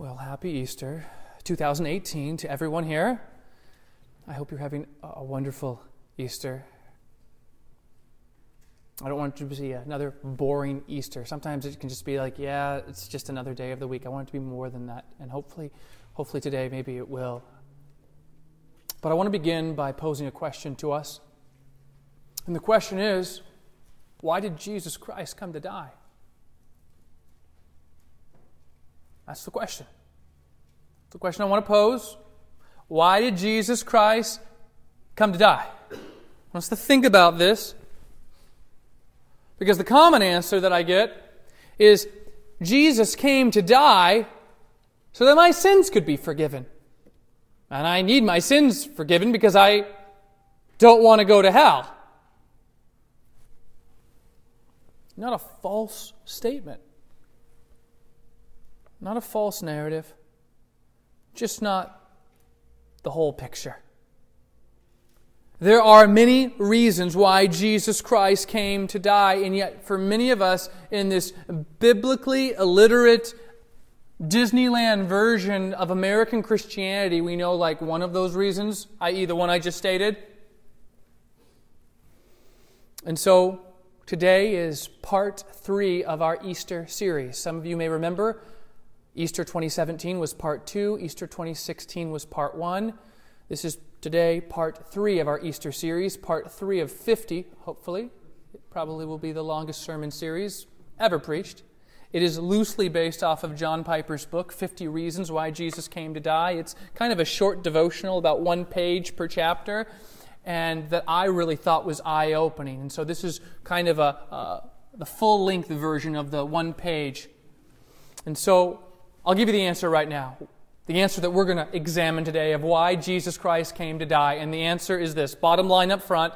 Well, happy Easter 2018 to everyone here. I hope you're having a wonderful Easter. I don't want it to be another boring Easter. Sometimes it can just be like, yeah, it's just another day of the week. I want it to be more than that. And hopefully, hopefully today maybe it will. But I want to begin by posing a question to us. And the question is, why did Jesus Christ come to die? That's the question. The question I want to pose why did Jesus Christ come to die? I want us to think about this because the common answer that I get is Jesus came to die so that my sins could be forgiven. And I need my sins forgiven because I don't want to go to hell. Not a false statement. Not a false narrative, just not the whole picture. There are many reasons why Jesus Christ came to die, and yet, for many of us in this biblically illiterate Disneyland version of American Christianity, we know like one of those reasons, i.e., the one I just stated. And so, today is part three of our Easter series. Some of you may remember Easter 2017 was part two, Easter 2016 was part one. This is today part three of our Easter series, part three of 50, hopefully. It probably will be the longest sermon series ever preached. It is loosely based off of John Piper's book, 50 Reasons Why Jesus Came to Die. It's kind of a short devotional, about one page per chapter, and that I really thought was eye opening. And so this is kind of a, uh, the full length version of the one page. And so I'll give you the answer right now. The answer that we're going to examine today of why Jesus Christ came to die. And the answer is this bottom line up front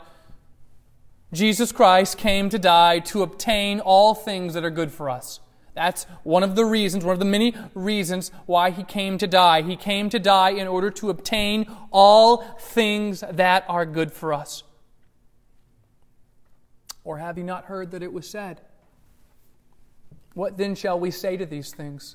Jesus Christ came to die to obtain all things that are good for us. That's one of the reasons, one of the many reasons why he came to die. He came to die in order to obtain all things that are good for us. Or have you not heard that it was said? What then shall we say to these things?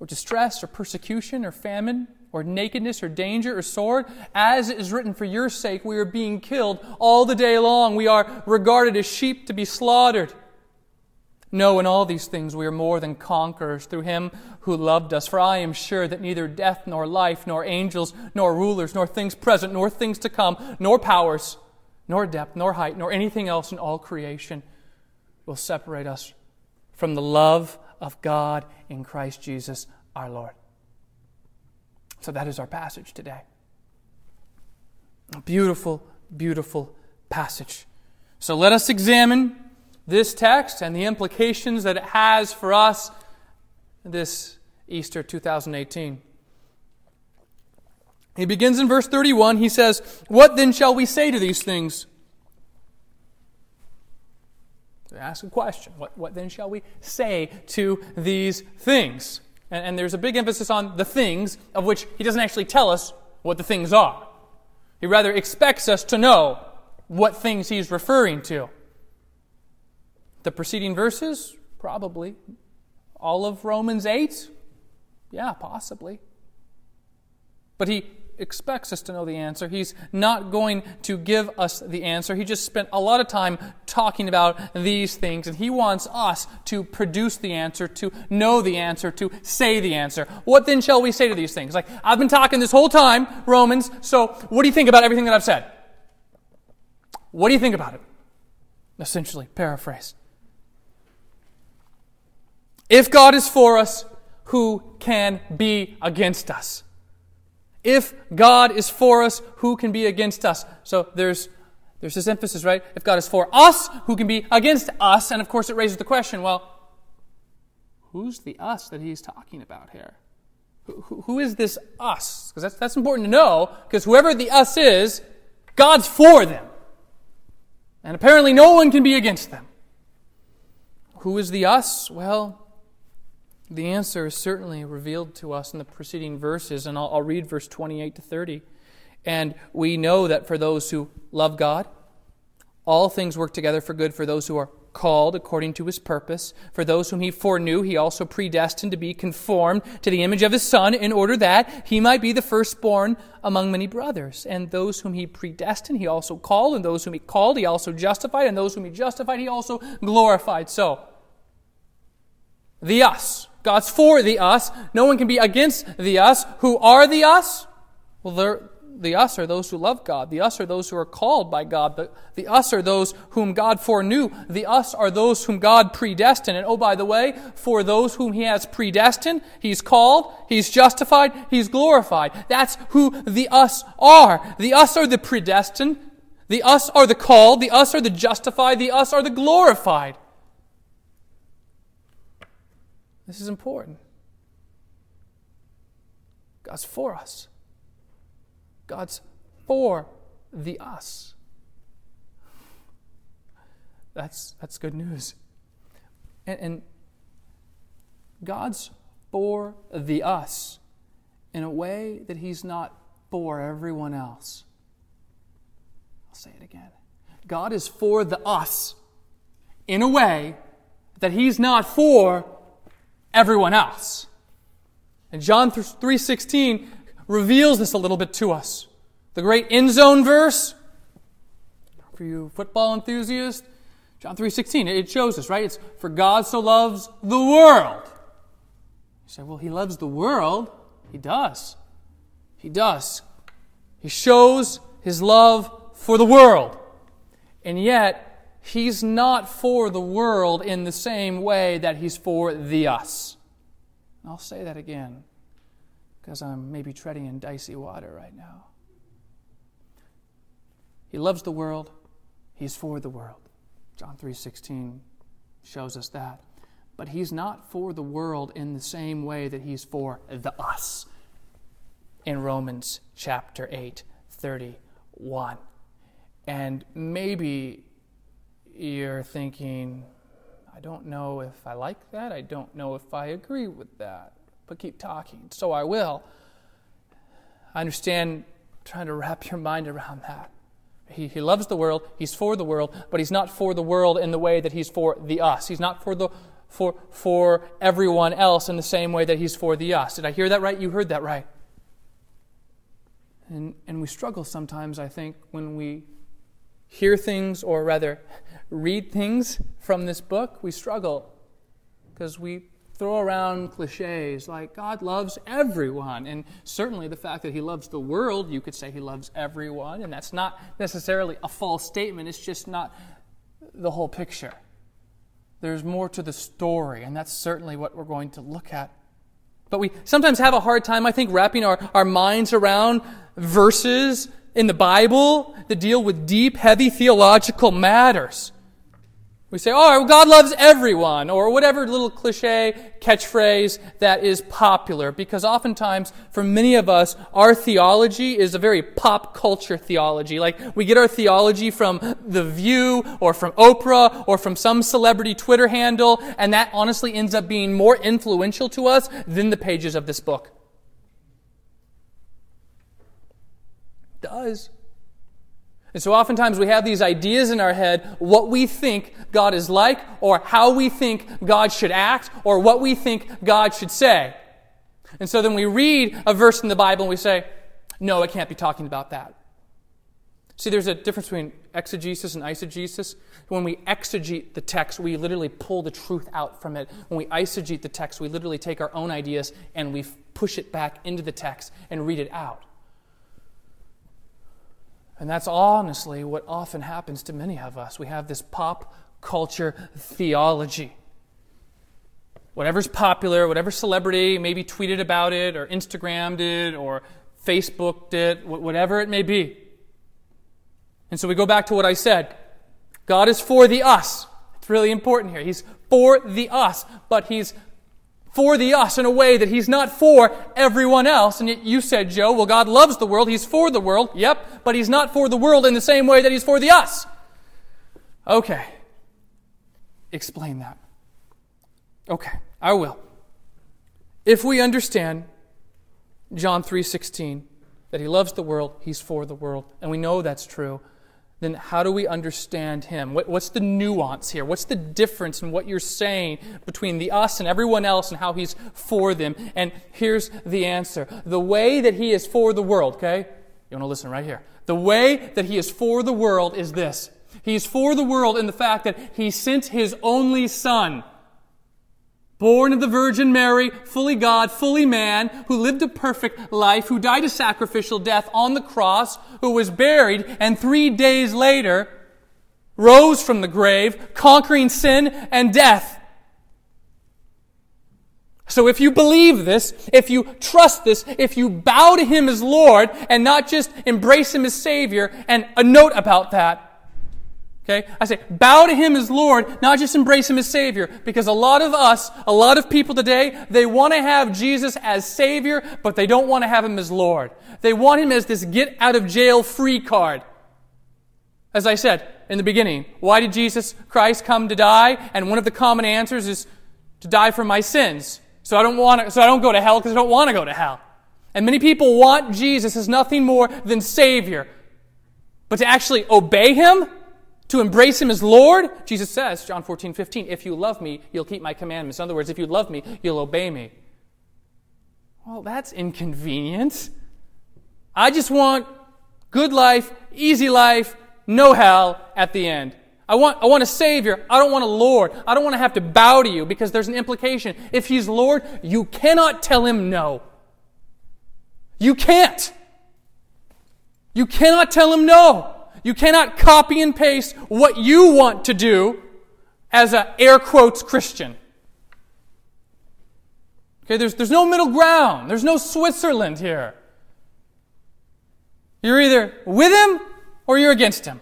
Or distress or persecution or famine or nakedness or danger or sword. As it is written, for your sake we are being killed all the day long. We are regarded as sheep to be slaughtered. No, in all these things we are more than conquerors through him who loved us. For I am sure that neither death nor life, nor angels, nor rulers, nor things present, nor things to come, nor powers, nor depth, nor height, nor anything else in all creation will separate us from the love of God in Christ Jesus our Lord. So that is our passage today. A beautiful, beautiful passage. So let us examine this text and the implications that it has for us this Easter 2018. He begins in verse 31. He says, What then shall we say to these things? Ask a question. What, what then shall we say to these things? And, and there's a big emphasis on the things, of which he doesn't actually tell us what the things are. He rather expects us to know what things he's referring to. The preceding verses? Probably. All of Romans 8? Yeah, possibly. But he expects us to know the answer. He's not going to give us the answer. He just spent a lot of time talking about these things, and he wants us to produce the answer, to know the answer, to say the answer. What then shall we say to these things? Like, I've been talking this whole time, Romans, so what do you think about everything that I've said? What do you think about it? Essentially, paraphrase. If God is for us, who can be against us? If God is for us, who can be against us? So there's, there's this emphasis, right? If God is for us, who can be against us? And of course, it raises the question well, who's the us that he's talking about here? Who, who is this us? Because that's, that's important to know, because whoever the us is, God's for them. And apparently no one can be against them. Who is the us? Well, the answer is certainly revealed to us in the preceding verses, and I'll, I'll read verse 28 to 30. And we know that for those who love God, all things work together for good for those who are called according to his purpose. For those whom he foreknew, he also predestined to be conformed to the image of his Son, in order that he might be the firstborn among many brothers. And those whom he predestined, he also called, and those whom he called, he also justified, and those whom he justified, he also glorified. So, the us. God's for the us. No one can be against the us. Who are the us? Well, the us are those who love God. The us are those who are called by God. The, the us are those whom God foreknew. The us are those whom God predestined. And oh, by the way, for those whom He has predestined, He's called, He's justified, He's glorified. That's who the us are. The us are the predestined. The us are the called. The us are the justified. The us are the glorified. This is important. God's for us. God's for the us. That's, that's good news. And, and God's for the us in a way that He's not for everyone else. I'll say it again. God is for the us in a way that He's not for everyone else. And John 3:16 reveals this a little bit to us. The great end zone verse, for you football enthusiasts, John 3.16, it shows us, right? It's, for God so loves the world. You say, well, he loves the world. He does. He does. He shows his love for the world. And yet, he's not for the world in the same way that he's for the us. I'll say that again because I'm maybe treading in dicey water right now. He loves the world, he's for the world. John 3:16 shows us that. But he's not for the world in the same way that he's for the us. In Romans chapter 8, 31. And maybe you're thinking, I don't know if I like that. I don't know if I agree with that but keep talking. So I will. I understand trying to wrap your mind around that. He, he loves the world, he's for the world, but he's not for the world in the way that he's for the us. He's not for the for for everyone else in the same way that he's for the us. Did I hear that right? You heard that right. And and we struggle sometimes, I think, when we hear things or rather read things from this book, we struggle because we throw around cliches like God loves everyone. And certainly the fact that He loves the world, you could say He loves everyone. And that's not necessarily a false statement, it's just not the whole picture. There's more to the story, and that's certainly what we're going to look at. But we sometimes have a hard time, I think, wrapping our, our minds around verses in the Bible that deal with deep, heavy theological matters. We say, oh, well, God loves everyone, or whatever little cliche catchphrase that is popular, because oftentimes, for many of us, our theology is a very pop culture theology. Like, we get our theology from The View, or from Oprah, or from some celebrity Twitter handle, and that honestly ends up being more influential to us than the pages of this book. It does. And so oftentimes we have these ideas in our head, what we think God is like, or how we think God should act, or what we think God should say. And so then we read a verse in the Bible and we say, no, it can't be talking about that. See, there's a difference between exegesis and eisegesis. When we exegete the text, we literally pull the truth out from it. When we eisegete the text, we literally take our own ideas and we push it back into the text and read it out. And that's honestly what often happens to many of us. We have this pop culture theology. Whatever's popular, whatever celebrity maybe tweeted about it or Instagrammed it or Facebooked it, whatever it may be. And so we go back to what I said. God is for the us. It's really important here. He's for the us, but He's for the us in a way that he's not for everyone else. And yet you said, Joe, well, God loves the world. He's for the world. Yep. But he's not for the world in the same way that he's for the us. Okay. Explain that. Okay. I will. If we understand John 3:16 that he loves the world, he's for the world, and we know that's true, then how do we understand him? What, what's the nuance here? What's the difference in what you're saying between the us and everyone else and how he's for them? And here's the answer. The way that he is for the world, okay? You want to listen right here. The way that he is for the world is this. He's for the world in the fact that he sent his only son born of the Virgin Mary, fully God, fully man, who lived a perfect life, who died a sacrificial death on the cross, who was buried, and three days later rose from the grave, conquering sin and death. So if you believe this, if you trust this, if you bow to Him as Lord and not just embrace Him as Savior, and a note about that, Okay? I say, bow to Him as Lord, not just embrace Him as Savior. Because a lot of us, a lot of people today, they want to have Jesus as Savior, but they don't want to have Him as Lord. They want Him as this get out of jail free card. As I said in the beginning, why did Jesus Christ come to die? And one of the common answers is to die for my sins. So I don't want to, so I don't go to hell because I don't want to go to hell. And many people want Jesus as nothing more than Savior. But to actually obey Him, to embrace him as Lord, Jesus says, John 14, 15, if you love me, you'll keep my commandments. In other words, if you love me, you'll obey me. Well, that's inconvenient. I just want good life, easy life, no hell at the end. I want, I want a Savior. I don't want a Lord. I don't want to have to bow to you because there's an implication. If He's Lord, you cannot tell Him no. You can't. You cannot tell Him no. You cannot copy and paste what you want to do as a air quotes Christian. Okay, there's, there's no middle ground. There's no Switzerland here. You're either with him or you're against him.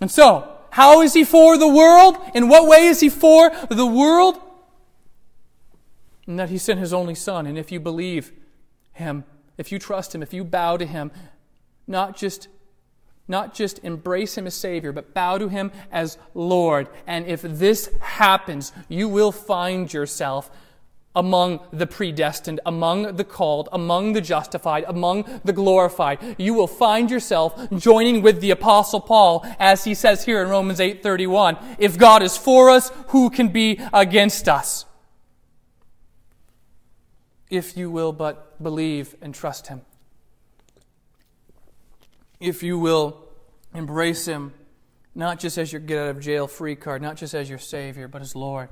And so, how is he for the world? In what way is he for the world? And that he sent his only son. And if you believe him, if you trust him, if you bow to him, not just not just embrace Him as Savior, but bow to Him as Lord. And if this happens, you will find yourself among the predestined, among the called, among the justified, among the glorified. You will find yourself joining with the apostle Paul as he says here in Romans 8:31, if God is for us, who can be against us? If you will but believe and trust him if you will embrace Him, not just as your get out of jail free card, not just as your Savior, but as Lord,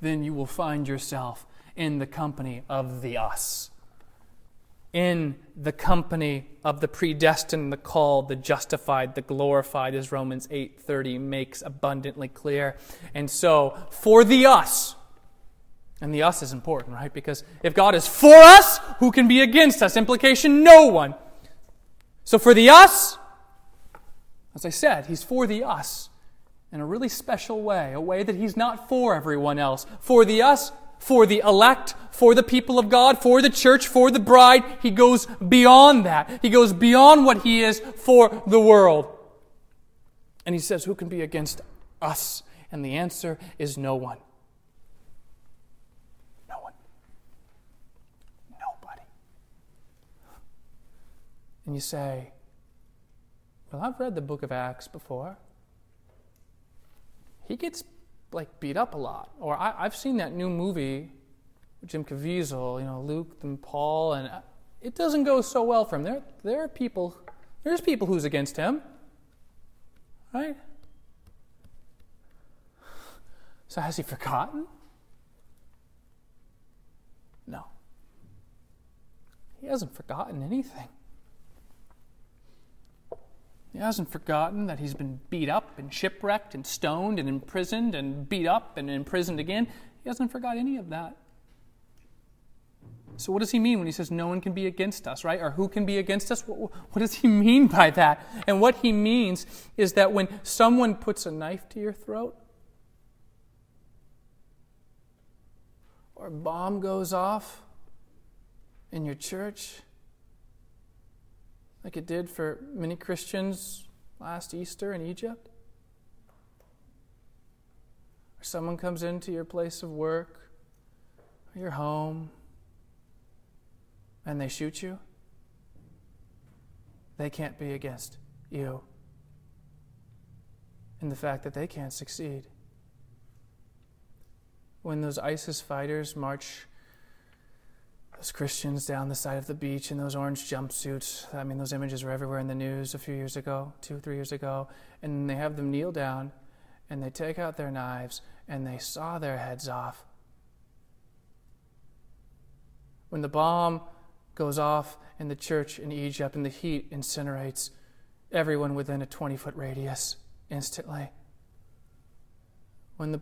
then you will find yourself in the company of the us. In the company of the predestined, the called, the justified, the glorified, as Romans 8:30 makes abundantly clear. And so, for the us, and the us is important, right? Because if God is for us, who can be against us? Implication no one. So for the us, as I said, he's for the us in a really special way, a way that he's not for everyone else. For the us, for the elect, for the people of God, for the church, for the bride, he goes beyond that. He goes beyond what he is for the world. And he says, Who can be against us? And the answer is no one. And you say, Well, I've read the book of Acts before. He gets like beat up a lot. Or I, have seen that new movie, Jim Caviezel, you know, Luke and Paul, and uh, it doesn't go so well for him. There, there are people, there's people who's against him, right? So has he forgotten? No. He hasn't forgotten anything. He hasn't forgotten that he's been beat up and shipwrecked and stoned and imprisoned and beat up and imprisoned again. He hasn't forgot any of that. So, what does he mean when he says no one can be against us, right? Or who can be against us? What, what, does he mean by that? And what he means is that when someone puts a knife to your throat, or a bomb goes off in your church, like it did for many Christians last Easter in Egypt? Or someone comes into your place of work or your home and they shoot you? They can't be against you in the fact that they can't succeed. When those ISIS fighters march those Christians down the side of the beach in those orange jumpsuits. I mean, those images were everywhere in the news a few years ago, two, three years ago. And they have them kneel down and they take out their knives and they saw their heads off. When the bomb goes off in the church in Egypt and the heat incinerates everyone within a 20 foot radius instantly. When the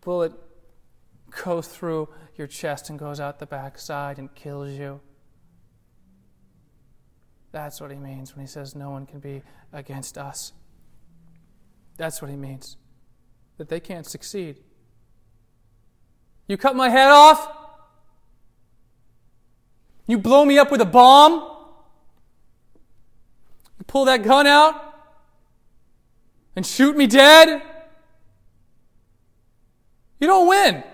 bullet goes through your chest and goes out the back side and kills you. That's what he means when he says no one can be against us. That's what he means. That they can't succeed. You cut my head off? You blow me up with a bomb? You pull that gun out and shoot me dead? You don't win.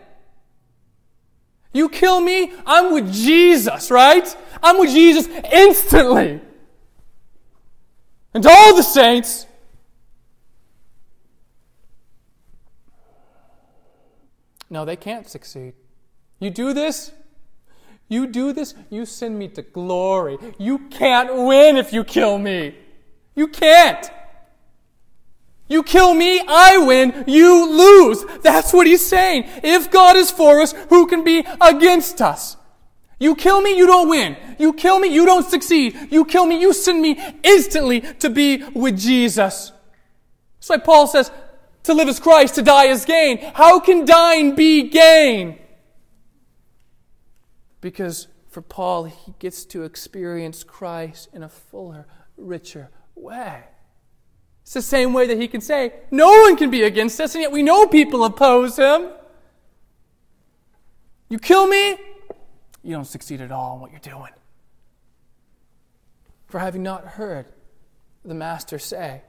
You kill me, I'm with Jesus, right? I'm with Jesus instantly. And all the saints. No, they can't succeed. You do this, you do this, you send me to glory. You can't win if you kill me. You can't. You kill me, I win, you lose. That's what he's saying. If God is for us, who can be against us? You kill me, you don't win. You kill me, you don't succeed. You kill me, you send me instantly to be with Jesus. That's why Paul says, to live as Christ, to die as gain. How can dying be gain? Because for Paul, he gets to experience Christ in a fuller, richer way. It's the same way that he can say, No one can be against us, and yet we know people oppose him. You kill me, you don't succeed at all in what you're doing. For having not heard the Master say,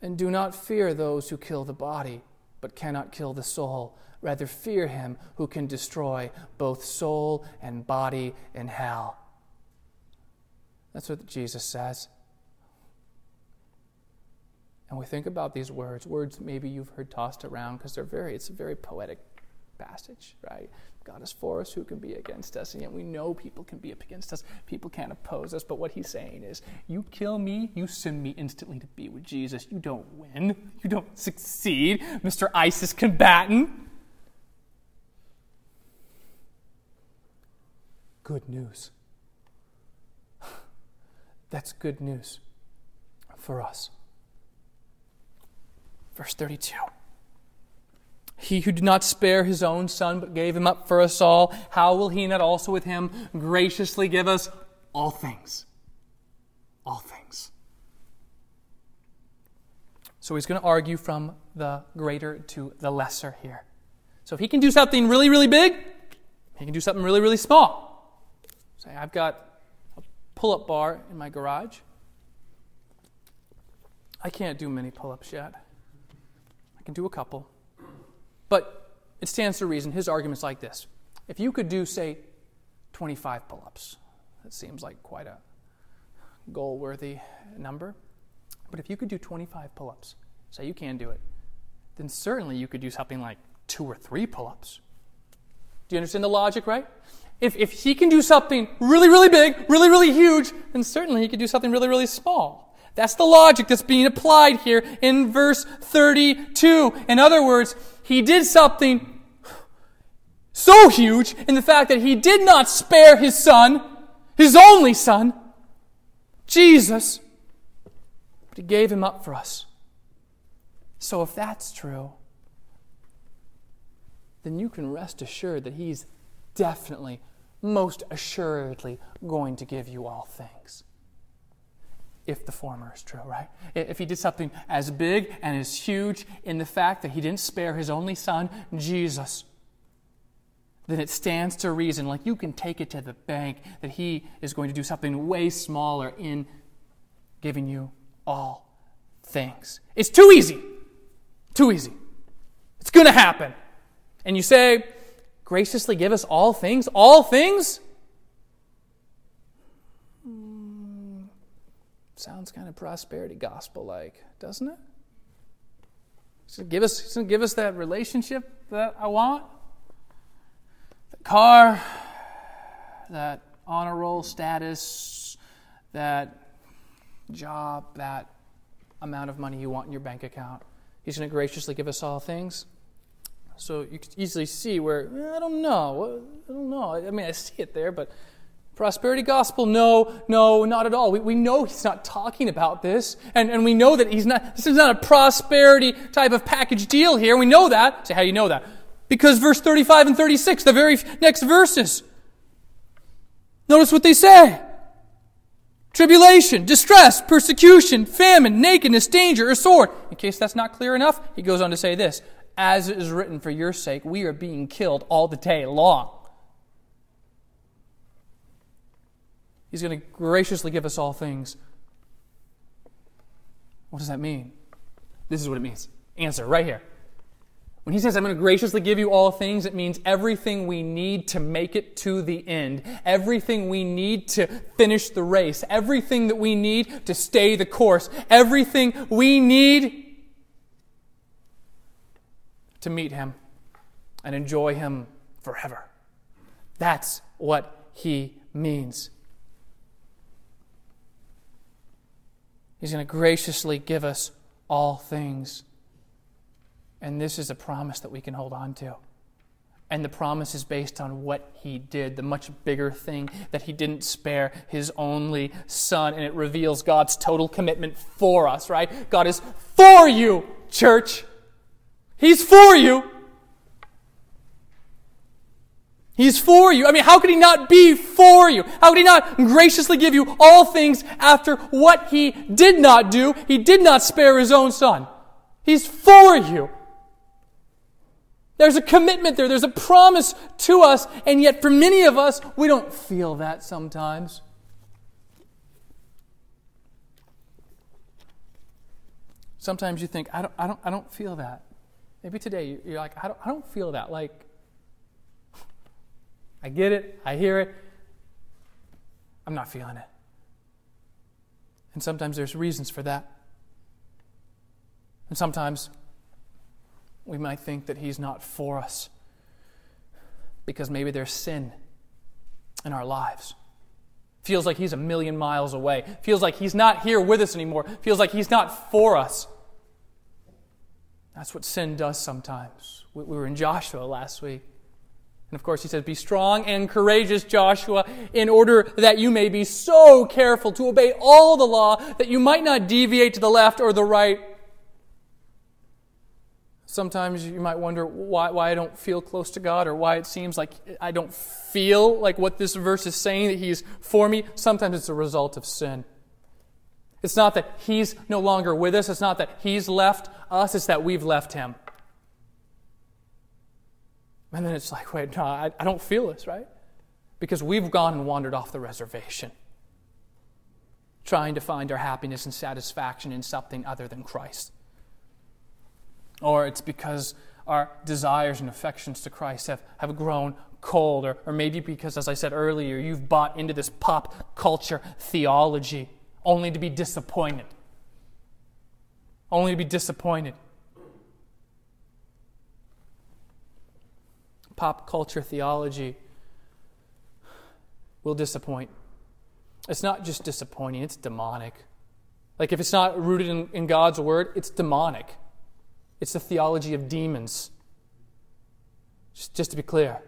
And do not fear those who kill the body, but cannot kill the soul. Rather, fear him who can destroy both soul and body in hell. That's what Jesus says. And we think about these words, words maybe you've heard tossed around because they're very, it's a very poetic passage, right? God is for us, who can be against us? And yet we know people can be up against us. People can't oppose us. But what he's saying is, you kill me, you send me instantly to be with Jesus. You don't win. You don't succeed, Mr. ISIS combatant. Good news. That's good news for us. Verse 32. He who did not spare his own son, but gave him up for us all, how will he not also with him graciously give us all things? All things. So he's going to argue from the greater to the lesser here. So if he can do something really, really big, he can do something really, really small. Say, I've got a pull up bar in my garage. I can't do many pull ups yet. I can do a couple. But it stands to reason. His argument's like this If you could do, say, 25 pull ups, that seems like quite a goal worthy number. But if you could do 25 pull ups, say you can do it, then certainly you could do something like two or three pull ups. Do you understand the logic, right? If, if he can do something really, really big, really, really huge, then certainly he could do something really, really small. That's the logic that's being applied here in verse 32. In other words, he did something so huge in the fact that he did not spare his son, his only son, Jesus, but he gave him up for us. So if that's true, then you can rest assured that he's definitely, most assuredly going to give you all things if the former is true, right? If he did something as big and as huge in the fact that he didn't spare his only son, Jesus, then it stands to reason, like you can take it to the bank, that He is going to do something way smaller in giving you all things. It's too easy. Too easy. It's going to happen. And you say, graciously give us all things? All things? Sounds kind of prosperity gospel like, doesn't it? He's going give us, he's going to give us that relationship that I want The car, that honor roll status, that job, that amount of money you want in your bank account. He's going to graciously give us all things. So you can easily see where, I don't know. I don't know. I mean, I see it there, but prosperity gospel, no, no, not at all. We, we know he's not talking about this. And, and we know that he's not, this is not a prosperity type of package deal here. We know that. Say, how do you know that? Because verse 35 and 36, the very next verses, notice what they say tribulation, distress, persecution, famine, nakedness, danger, or sword. In case that's not clear enough, he goes on to say this As it is written for your sake, we are being killed all the day long. He's going to graciously give us all things. What does that mean? This is what it means. Answer right here. When he says, I'm going to graciously give you all things, it means everything we need to make it to the end, everything we need to finish the race, everything that we need to stay the course, everything we need to meet him and enjoy him forever. That's what he means. He's going to graciously give us all things. And this is a promise that we can hold on to. And the promise is based on what he did, the much bigger thing that he didn't spare his only son. And it reveals God's total commitment for us, right? God is for you, church. He's for you. He's for you. I mean, how could he not be for you? How could he not graciously give you all things after what he did not do? He did not spare his own son. He's for you. There's a commitment there, there's a promise to us, and yet for many of us, we don't feel that sometimes. Sometimes you think, I don't, I don't, I don't feel that. Maybe today you're like, I don't, I don't feel that. Like, I get it, I hear it, I'm not feeling it. And sometimes there's reasons for that. And sometimes we might think that He's not for us because maybe there's sin in our lives. Feels like He's a million miles away. Feels like He's not here with us anymore. Feels like He's not for us. That's what sin does sometimes. We were in Joshua last week. And of course, he says, Be strong and courageous, Joshua, in order that you may be so careful to obey all the law that you might not deviate to the left or the right Sometimes you might wonder why, why I don't feel close to God or why it seems like I don't feel like what this verse is saying, that He's for me. Sometimes it's a result of sin. It's not that He's no longer with us, it's not that He's left us, it's that we've left Him. And then it's like, wait, no, I, I don't feel this, right? Because we've gone and wandered off the reservation, trying to find our happiness and satisfaction in something other than Christ or it's because our desires and affections to Christ have, have grown cold, or, or maybe because, as I said earlier, you've bought into this pop culture theology only to be disappointed. Only to be disappointed. Pop culture theology will disappoint. It's not just disappointing, it's demonic. Like if it's not rooted in, in God's word, it's demonic. It's the theology of demons. Just, just to be clear,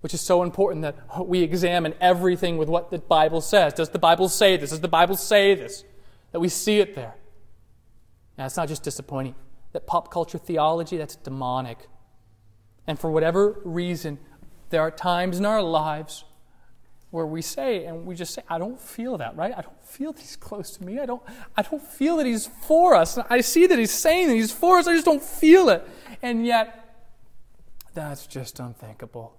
which is so important that we examine everything with what the Bible says. Does the Bible say this? Does the Bible say this? That we see it there. Now, it's not just disappointing. That pop culture theology, that's demonic. And for whatever reason, there are times in our lives where we say and we just say i don't feel that right? I don't feel that he's close to me. I don't i don't feel that he's for us. I see that he's saying that he's for us. I just don't feel it. And yet that's just unthinkable.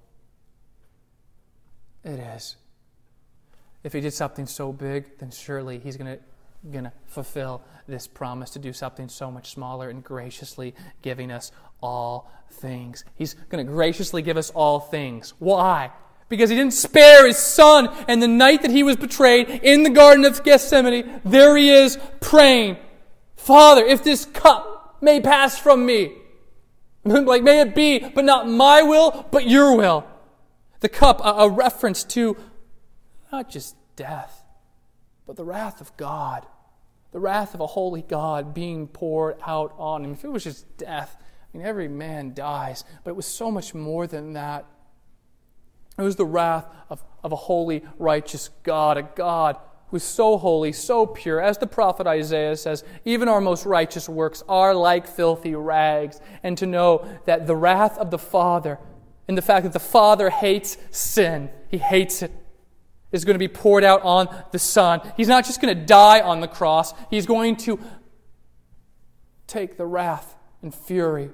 It is. If he did something so big, then surely he's going to going to fulfill this promise to do something so much smaller and graciously giving us all things. He's going to graciously give us all things. Why? Because he didn't spare his son. And the night that he was betrayed in the Garden of Gethsemane, there he is praying, Father, if this cup may pass from me, like may it be, but not my will, but your will. The cup, a, a reference to not just death, but the wrath of God. The wrath of a holy God being poured out on him. If it was just death, I mean, every man dies, but it was so much more than that. It was the wrath of, of a holy, righteous God, a God who is so holy, so pure. As the prophet Isaiah says, even our most righteous works are like filthy rags. And to know that the wrath of the Father and the fact that the Father hates sin, He hates it, is going to be poured out on the Son. He's not just going to die on the cross, He's going to take the wrath and fury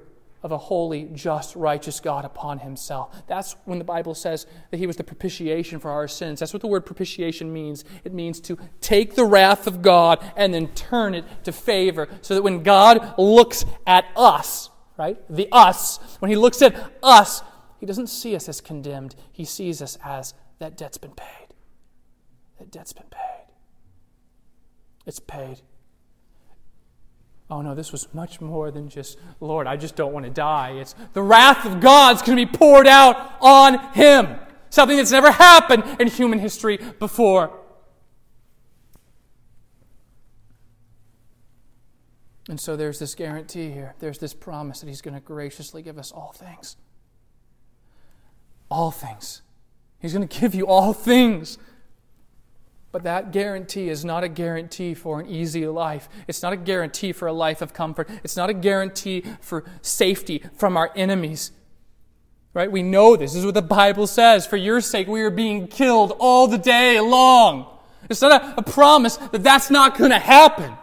of a holy, just, righteous God upon himself. That's when the Bible says that he was the propitiation for our sins. That's what the word propitiation means. It means to take the wrath of God and then turn it to favor so that when God looks at us, right, the us, when he looks at us, he doesn't see us as condemned. He sees us as that debt's been paid. That debt's been paid. It's paid. Oh no, this was much more than just, Lord, I just don't want to die. It's the wrath of God's going to be poured out on him. Something that's never happened in human history before. And so there's this guarantee here. There's this promise that he's going to graciously give us all things. All things. He's going to give you all things. But that guarantee is not a guarantee for an easy life. It's not a guarantee for a life of comfort. It's not a guarantee for safety from our enemies. Right? We know this. This is what the Bible says. For your sake, we are being killed all the day long. It's not a, a promise that that's not going to happen.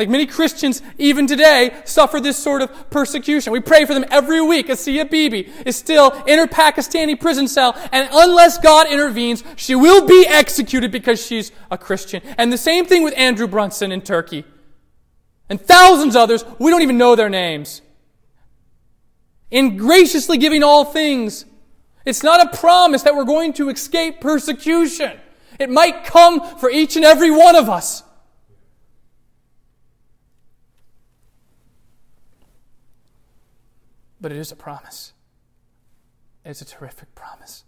Like many Christians, even today, suffer this sort of persecution. We pray for them every week. Asia Bibi is still in her Pakistani prison cell, and unless God intervenes, she will be executed because she's a Christian. And the same thing with Andrew Brunson in Turkey. And thousands others, we don't even know their names. In graciously giving all things, it's not a promise that we're going to escape persecution. It might come for each and every one of us. But it is a promise. It's a terrific promise.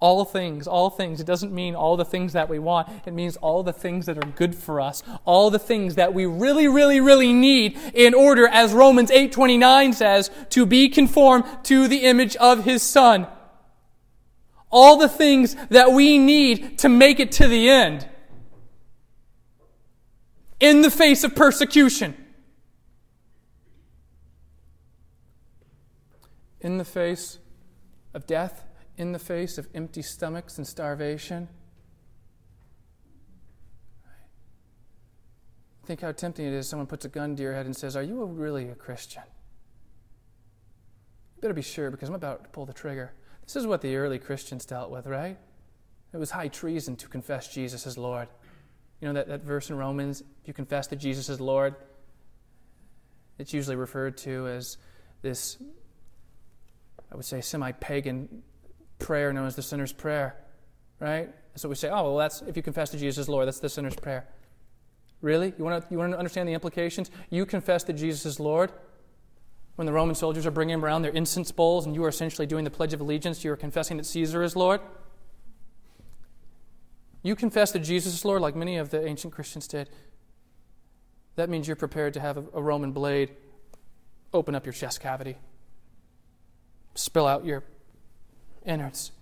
All things, all things. It doesn't mean all the things that we want. It means all the things that are good for us. All the things that we really, really, really need in order, as Romans 8.29 says, to be conformed to the image of His Son. All the things that we need to make it to the end. In the face of persecution. In the face of death, in the face of empty stomachs and starvation. Think how tempting it is someone puts a gun to your head and says, Are you really a Christian? You better be sure because I'm about to pull the trigger. This is what the early Christians dealt with, right? It was high treason to confess Jesus as Lord. You know that, that verse in Romans, if you confess that Jesus is Lord, it's usually referred to as this I would say, semi pagan prayer known as the sinner's prayer, right? So we say, oh, well, that's if you confess to Jesus as Lord, that's the sinner's prayer. Really? You want to, you want to understand the implications? You confess that Jesus is Lord. When the Roman soldiers are bringing around their incense bowls and you are essentially doing the Pledge of Allegiance, you are confessing that Caesar is Lord. You confess that Jesus is Lord, like many of the ancient Christians did. That means you're prepared to have a, a Roman blade open up your chest cavity spill out your innards.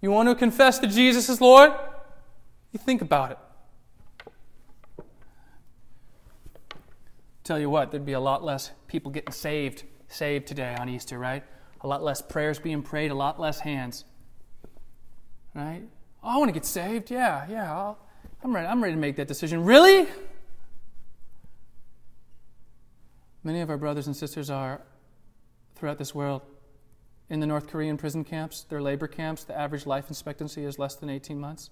You want to confess that Jesus is Lord? You think about it. Tell you what, there'd be a lot less people getting saved saved today on Easter, right? A lot less prayers being prayed, a lot less hands. Right? Oh, I want to get saved. Yeah, yeah. i I'm ready. I'm ready to make that decision. Really? Many of our brothers and sisters are throughout this world. In the North Korean prison camps, their labor camps, the average life expectancy is less than 18 months.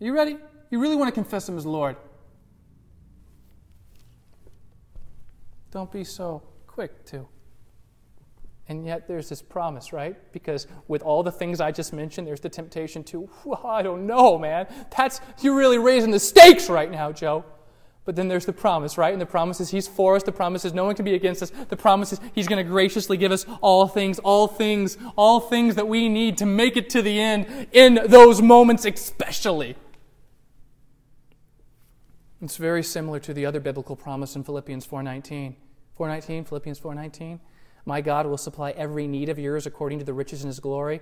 Are you ready? You really want to confess Him as Lord? Don't be so quick to. And yet there's this promise, right? Because with all the things I just mentioned, there's the temptation to, well, I don't know, man. That's you're really raising the stakes right now, Joe. But then there's the promise, right? And the promise is He's for us. The promise is no one can be against us. The promise is He's going to graciously give us all things, all things, all things that we need to make it to the end in those moments, especially. It's very similar to the other biblical promise in Philippians 4:19. 4:19, Philippians 4:19. My God will supply every need of yours according to the riches in his glory.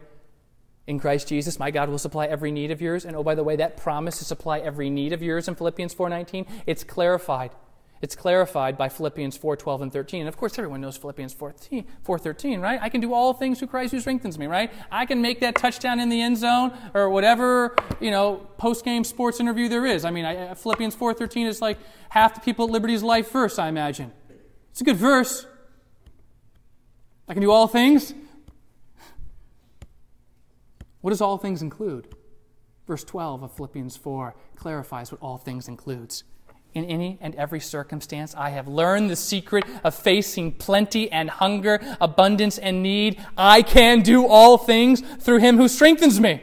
In Christ Jesus, my God will supply every need of yours. And oh, by the way, that promise to supply every need of yours in Philippians 4.19, it's clarified. It's clarified by Philippians 4.12 and 13. And of course, everyone knows Philippians 4.13, right? I can do all things through Christ who strengthens me, right? I can make that touchdown in the end zone or whatever, you know, post-game sports interview there is. I mean, I, uh, Philippians 4.13 is like half the people at Liberty's life verse, I imagine. It's a good verse. I can do all things. What does all things include? Verse 12 of Philippians 4 clarifies what all things includes. In any and every circumstance, I have learned the secret of facing plenty and hunger, abundance and need. I can do all things through him who strengthens me.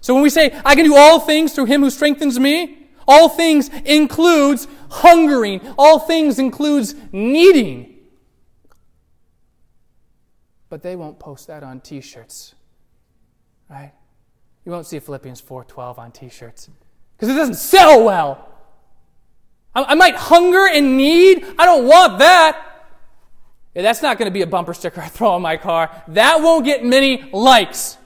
So when we say, I can do all things through him who strengthens me, all things includes hungering. All things includes needing but they won't post that on t-shirts right you won't see philippians 4.12 on t-shirts because it doesn't sell well I, I might hunger and need i don't want that yeah, that's not going to be a bumper sticker i throw on my car that won't get many likes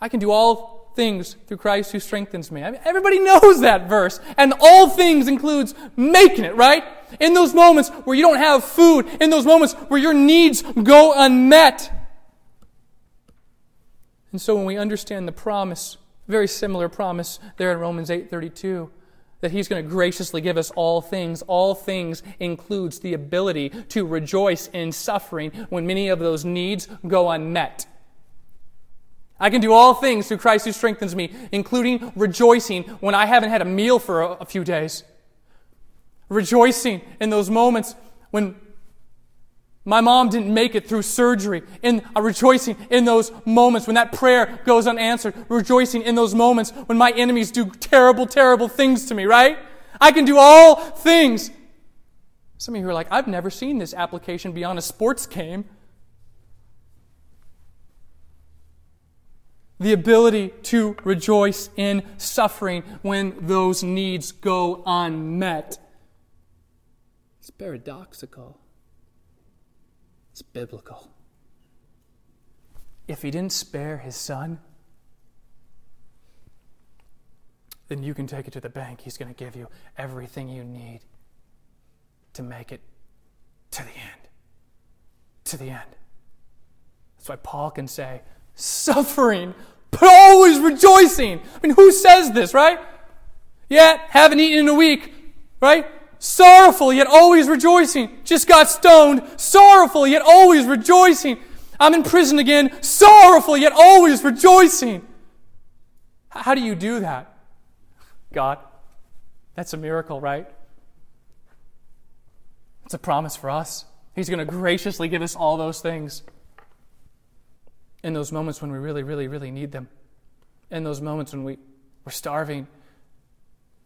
i can do all things through Christ who strengthens me. I mean, everybody knows that verse. And all things includes making it, right? In those moments where you don't have food, in those moments where your needs go unmet. And so when we understand the promise, very similar promise there in Romans 8:32, that he's going to graciously give us all things. All things includes the ability to rejoice in suffering when many of those needs go unmet. I can do all things through Christ who strengthens me, including rejoicing when I haven't had a meal for a, a few days. Rejoicing in those moments when my mom didn't make it through surgery. In uh, rejoicing in those moments when that prayer goes unanswered. Rejoicing in those moments when my enemies do terrible, terrible things to me, right? I can do all things. Some of you are like, I've never seen this application beyond a sports game. the ability to rejoice in suffering when those needs go unmet. It's paradoxical. It's biblical. If he didn't spare his son, then you can take it to the bank. He's going to give you everything you need to make it to the end. To the end. That's why Paul can say, suffering, but always rejoicing. I mean, who says this, right? Yet, haven't eaten in a week, right? Sorrowful, yet always rejoicing. Just got stoned, sorrowful, yet always rejoicing. I'm in prison again, sorrowful, yet always rejoicing. How do you do that? God. That's a miracle, right? It's a promise for us. He's going to graciously give us all those things in those moments when we really, really, really need them, in those moments when we, we're starving,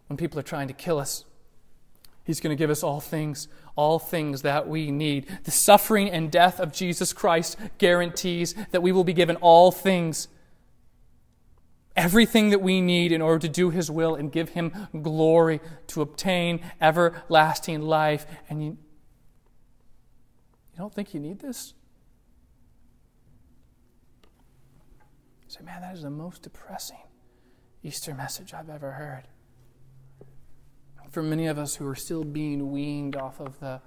when people are trying to kill us. He's going to give us all things, all things that we need. The suffering and death of Jesus Christ guarantees that we will be given all things, everything that we need in order to do His will and give Him glory, to obtain everlasting life. And you, you don't think you need this? say, man, that is the most depressing Easter message I've ever heard. For many of us who are still being weaned off of the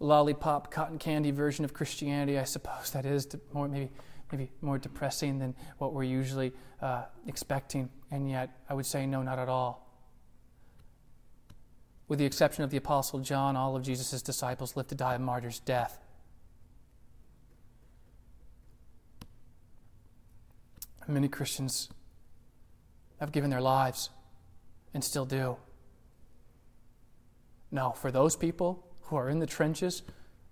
lollipop, cotton candy version of Christianity, I suppose that is more maybe maybe more depressing than what we're usually uh, expecting. And yet, I would say no, not at all. with the exception of the Apostle John, all of Jesus' disciples lived to die a martyr's death. Many Christians have given their lives and still do. No, for those people who are in the trenches,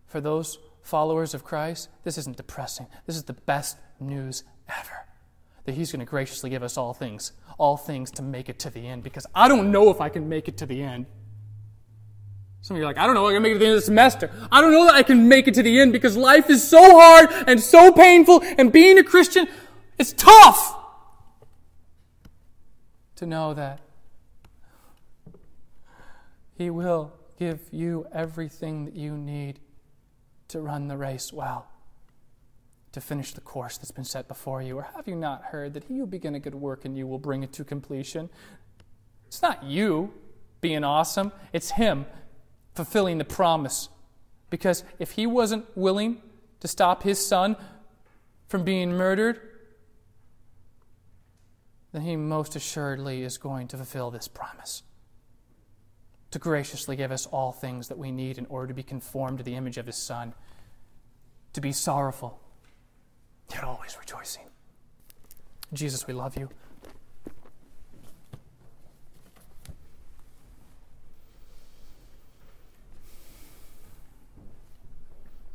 for those followers of Christ, this isn't depressing. This is the best news ever. That He's going to graciously give us all things, all things to make it to the end, because I don't know if I can make it to the end. Some of you are like, I don't know if I can make it to the end of the semester. I don't know that I can make it to the end because life is so hard and so painful, and being a Christian is tough. To know that He will give you everything that you need to run the race well, to finish the course that's been set before you? Or have you not heard that he who began a good work in you will bring it to completion? It's not you being awesome, it's him fulfilling the promise. Because if he wasn't willing to stop his son from being murdered, then he most assuredly is going to fulfill this promise to graciously give us all things that we need in order to be conformed to the image of His Son, to be sorrowful, yet always rejoicing. Jesus, we love you.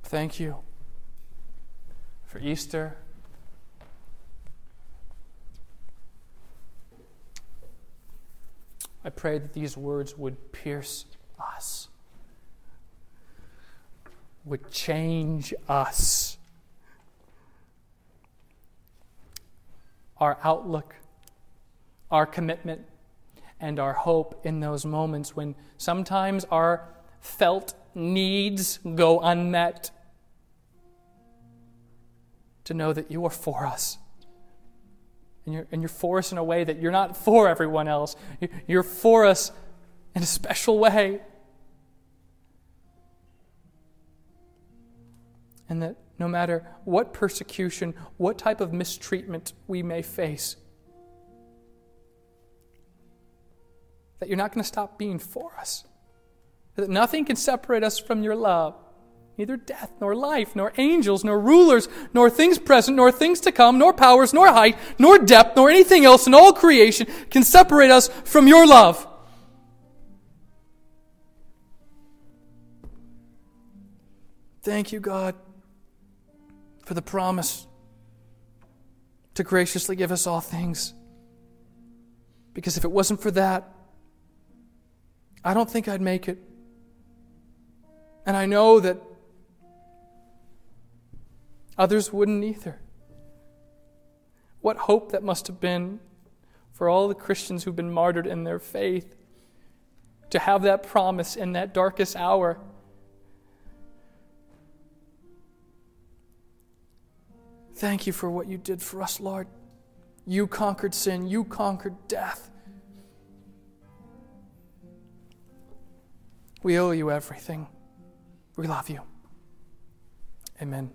Thank you for Easter. I pray that these words would pierce us, would change us. Our outlook, our commitment, and our hope in those moments when sometimes our felt needs go unmet. To know that you are for us and you're, and you're for us in a way that you're not for everyone else. You're for us in a special way. And that no matter what persecution, what type of mistreatment we may face, that you're not going to stop being for us. That nothing can separate us from your love neither death, nor life, nor angels, nor rulers, nor things present, nor things to come, nor powers, nor height, nor depth, nor anything else in all creation can separate us from your love. Thank you, God, for the promise to graciously give us all things. Because if it wasn't for that, I don't think I'd make it. And I know that Others wouldn't either. What hope that must have been for all the Christians who've been martyred in their faith to have that promise in that darkest hour. Thank you for what you did for us, Lord. You conquered sin, you conquered death. We owe you everything. We love you. Amen.